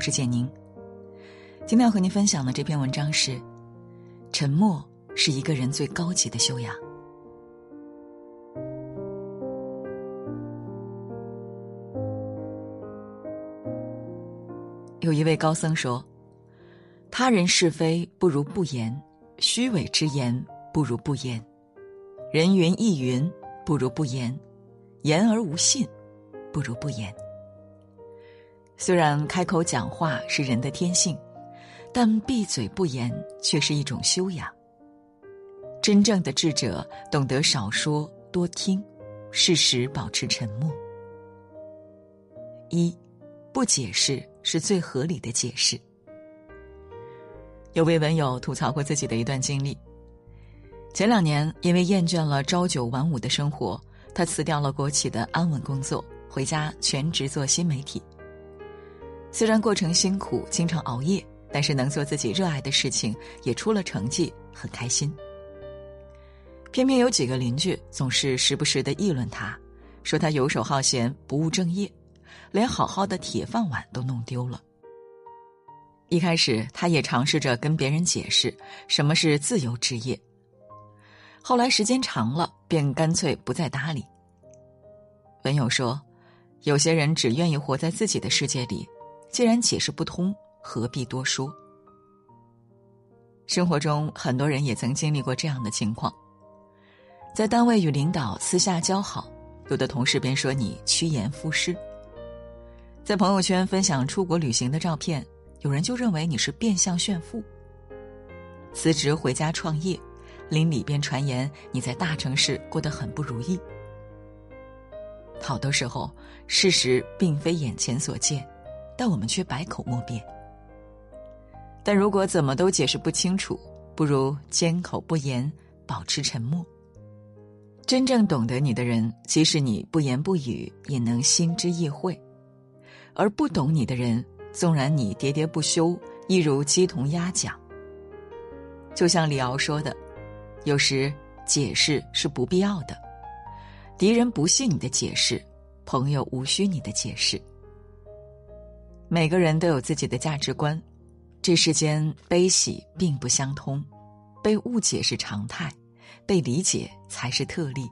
我是简宁。今天要和您分享的这篇文章是：沉默是一个人最高级的修养。有一位高僧说：“他人是非不如不言，虚伪之言不如不言，人云亦云不如不言，言而无信不如不言。”虽然开口讲话是人的天性，但闭嘴不言却是一种修养。真正的智者懂得少说多听，适时保持沉默。一，不解释。是最合理的解释。有位文友吐槽过自己的一段经历：前两年因为厌倦了朝九晚五的生活，他辞掉了国企的安稳工作，回家全职做新媒体。虽然过程辛苦，经常熬夜，但是能做自己热爱的事情，也出了成绩，很开心。偏偏有几个邻居总是时不时的议论他，说他游手好闲，不务正业。连好好的铁饭碗都弄丢了。一开始，他也尝试着跟别人解释什么是自由职业。后来时间长了，便干脆不再搭理。文友说：“有些人只愿意活在自己的世界里，既然解释不通，何必多说？”生活中，很多人也曾经历过这样的情况：在单位与领导私下交好，有的同事便说你趋炎附势。在朋友圈分享出国旅行的照片，有人就认为你是变相炫富。辞职回家创业，邻里便传言你在大城市过得很不如意。好多时候，事实并非眼前所见，但我们却百口莫辩。但如果怎么都解释不清楚，不如缄口不言，保持沉默。真正懂得你的人，即使你不言不语，也能心知意会。而不懂你的人，纵然你喋喋不休，亦如鸡同鸭讲。就像李敖说的：“有时解释是不必要的，敌人不信你的解释，朋友无需你的解释。”每个人都有自己的价值观，这世间悲喜并不相通，被误解是常态，被理解才是特例。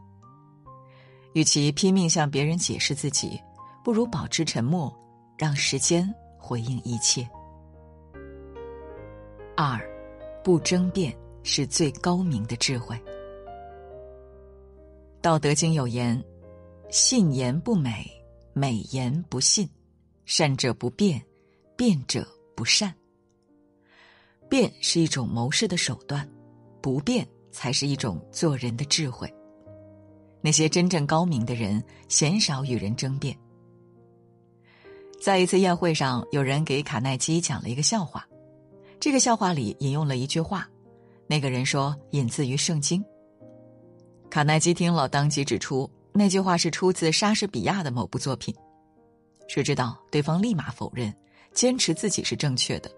与其拼命向别人解释自己，不如保持沉默。让时间回应一切。二，不争辩是最高明的智慧。《道德经》有言：“信言不美，美言不信。善者不辩，辩者不善。”变是一种谋事的手段，不变才是一种做人的智慧。那些真正高明的人，鲜少与人争辩。在一次宴会上，有人给卡耐基讲了一个笑话，这个笑话里引用了一句话，那个人说引自于圣经。卡耐基听了，当即指出那句话是出自莎士比亚的某部作品，谁知道对方立马否认，坚持自己是正确的，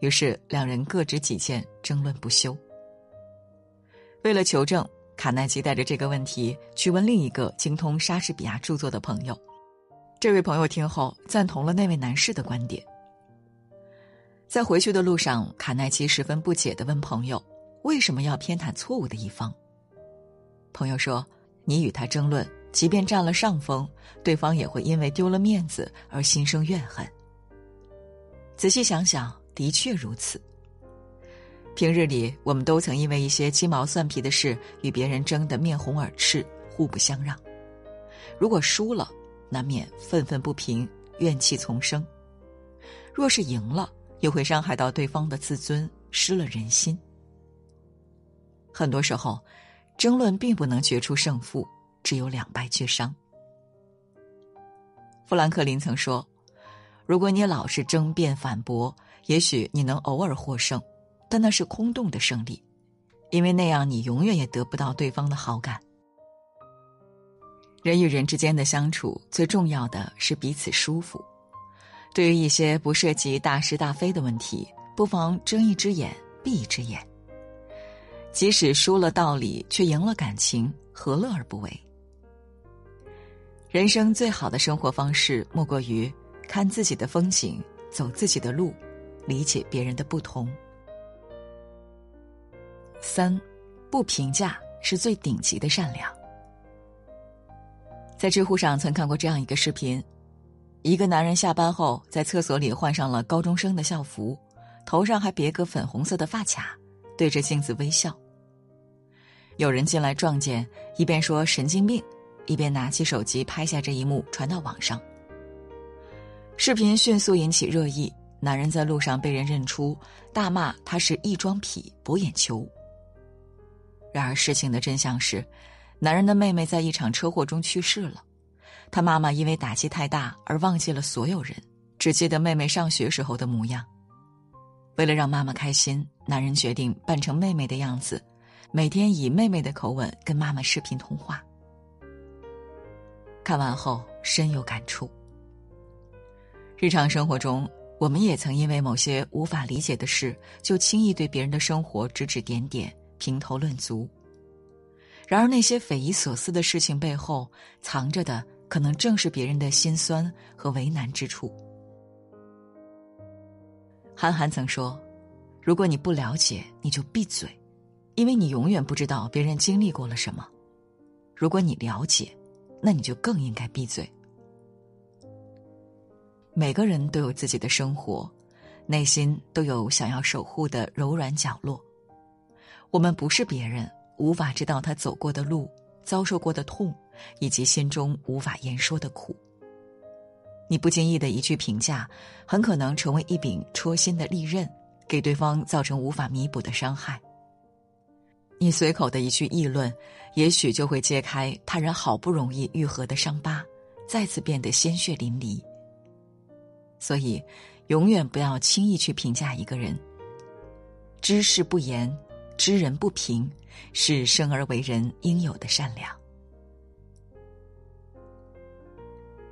于是两人各执己见，争论不休。为了求证，卡耐基带着这个问题去问另一个精通莎士比亚著作的朋友。这位朋友听后赞同了那位男士的观点。在回去的路上，卡耐基十分不解的问朋友：“为什么要偏袒错误的一方？”朋友说：“你与他争论，即便占了上风，对方也会因为丢了面子而心生怨恨。”仔细想想，的确如此。平日里，我们都曾因为一些鸡毛蒜皮的事与别人争得面红耳赤、互不相让。如果输了，难免愤愤不平、怨气丛生。若是赢了，又会伤害到对方的自尊，失了人心。很多时候，争论并不能决出胜负，只有两败俱伤。富兰克林曾说：“如果你老是争辩反驳，也许你能偶尔获胜，但那是空洞的胜利，因为那样你永远也得不到对方的好感。”人与人之间的相处，最重要的是彼此舒服。对于一些不涉及大是大非的问题，不妨睁一只眼闭一只眼。即使输了道理，却赢了感情，何乐而不为？人生最好的生活方式，莫过于看自己的风景，走自己的路，理解别人的不同。三，不评价是最顶级的善良。在知乎上曾看过这样一个视频：一个男人下班后在厕所里换上了高中生的校服，头上还别个粉红色的发卡，对着镜子微笑。有人进来撞见，一边说神经病，一边拿起手机拍下这一幕传到网上。视频迅速引起热议，男人在路上被人认出，大骂他是异装癖、博眼球。然而事情的真相是，男人的妹妹在一场车祸中去世了，他妈妈因为打击太大而忘记了所有人，只记得妹妹上学时候的模样。为了让妈妈开心，男人决定扮成妹妹的样子，每天以妹妹的口吻跟妈妈视频通话。看完后深有感触。日常生活中，我们也曾因为某些无法理解的事，就轻易对别人的生活指指点点、评头论足。然而，那些匪夷所思的事情背后，藏着的可能正是别人的心酸和为难之处。韩寒曾说：“如果你不了解，你就闭嘴，因为你永远不知道别人经历过了什么；如果你了解，那你就更应该闭嘴。”每个人都有自己的生活，内心都有想要守护的柔软角落。我们不是别人，无法知道他走过的路、遭受过的痛，以及心中无法言说的苦。你不经意的一句评价，很可能成为一柄戳心的利刃，给对方造成无法弥补的伤害。你随口的一句议论，也许就会揭开他人好不容易愈合的伤疤，再次变得鲜血淋漓。所以，永远不要轻易去评价一个人。知事不言，知人不评，是生而为人应有的善良。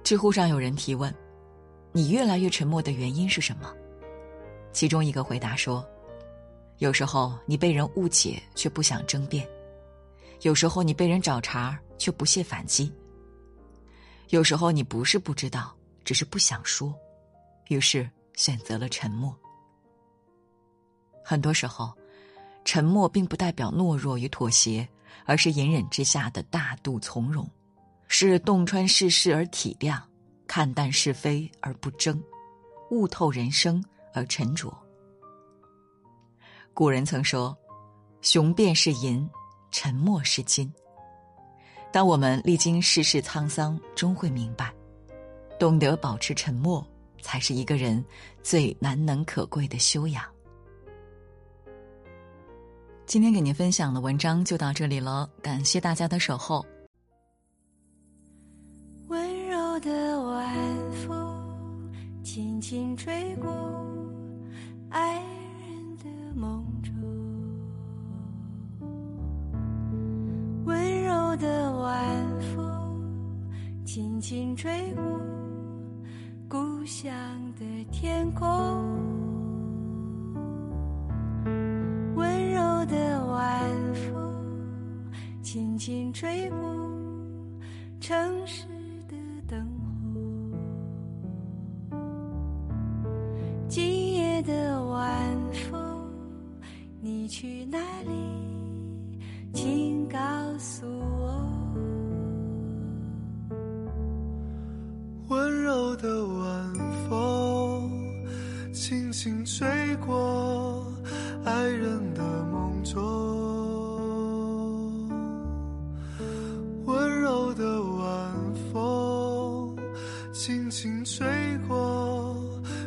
知乎上有人提问：“你越来越沉默的原因是什么？”其中一个回答说：“有时候你被人误解却不想争辩，有时候你被人找茬却不屑反击，有时候你不是不知道，只是不想说。”于是选择了沉默。很多时候，沉默并不代表懦弱与妥协，而是隐忍之下的大度从容，是洞穿世事而体谅，看淡是非而不争，悟透人生而沉着。古人曾说：“雄辩是银，沉默是金。”当我们历经世事沧桑，终会明白，懂得保持沉默。才是一个人最难能可贵的修养。今天给您分享的文章就到这里了，感谢大家的守候。温柔的晚风轻轻吹过爱晚风轻轻吹过。故乡的天空，温柔的晚风轻轻吹过城市的灯火。今夜的晚风，你去哪里？请告诉我轻吹过爱人的梦中，温柔的晚风轻轻吹过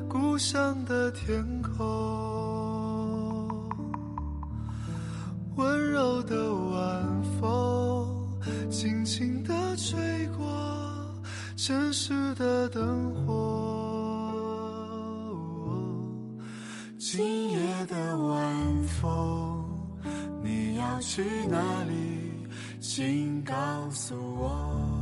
故乡的天空，温柔的晚风轻轻地吹过城市的灯火。去哪里？请告诉我。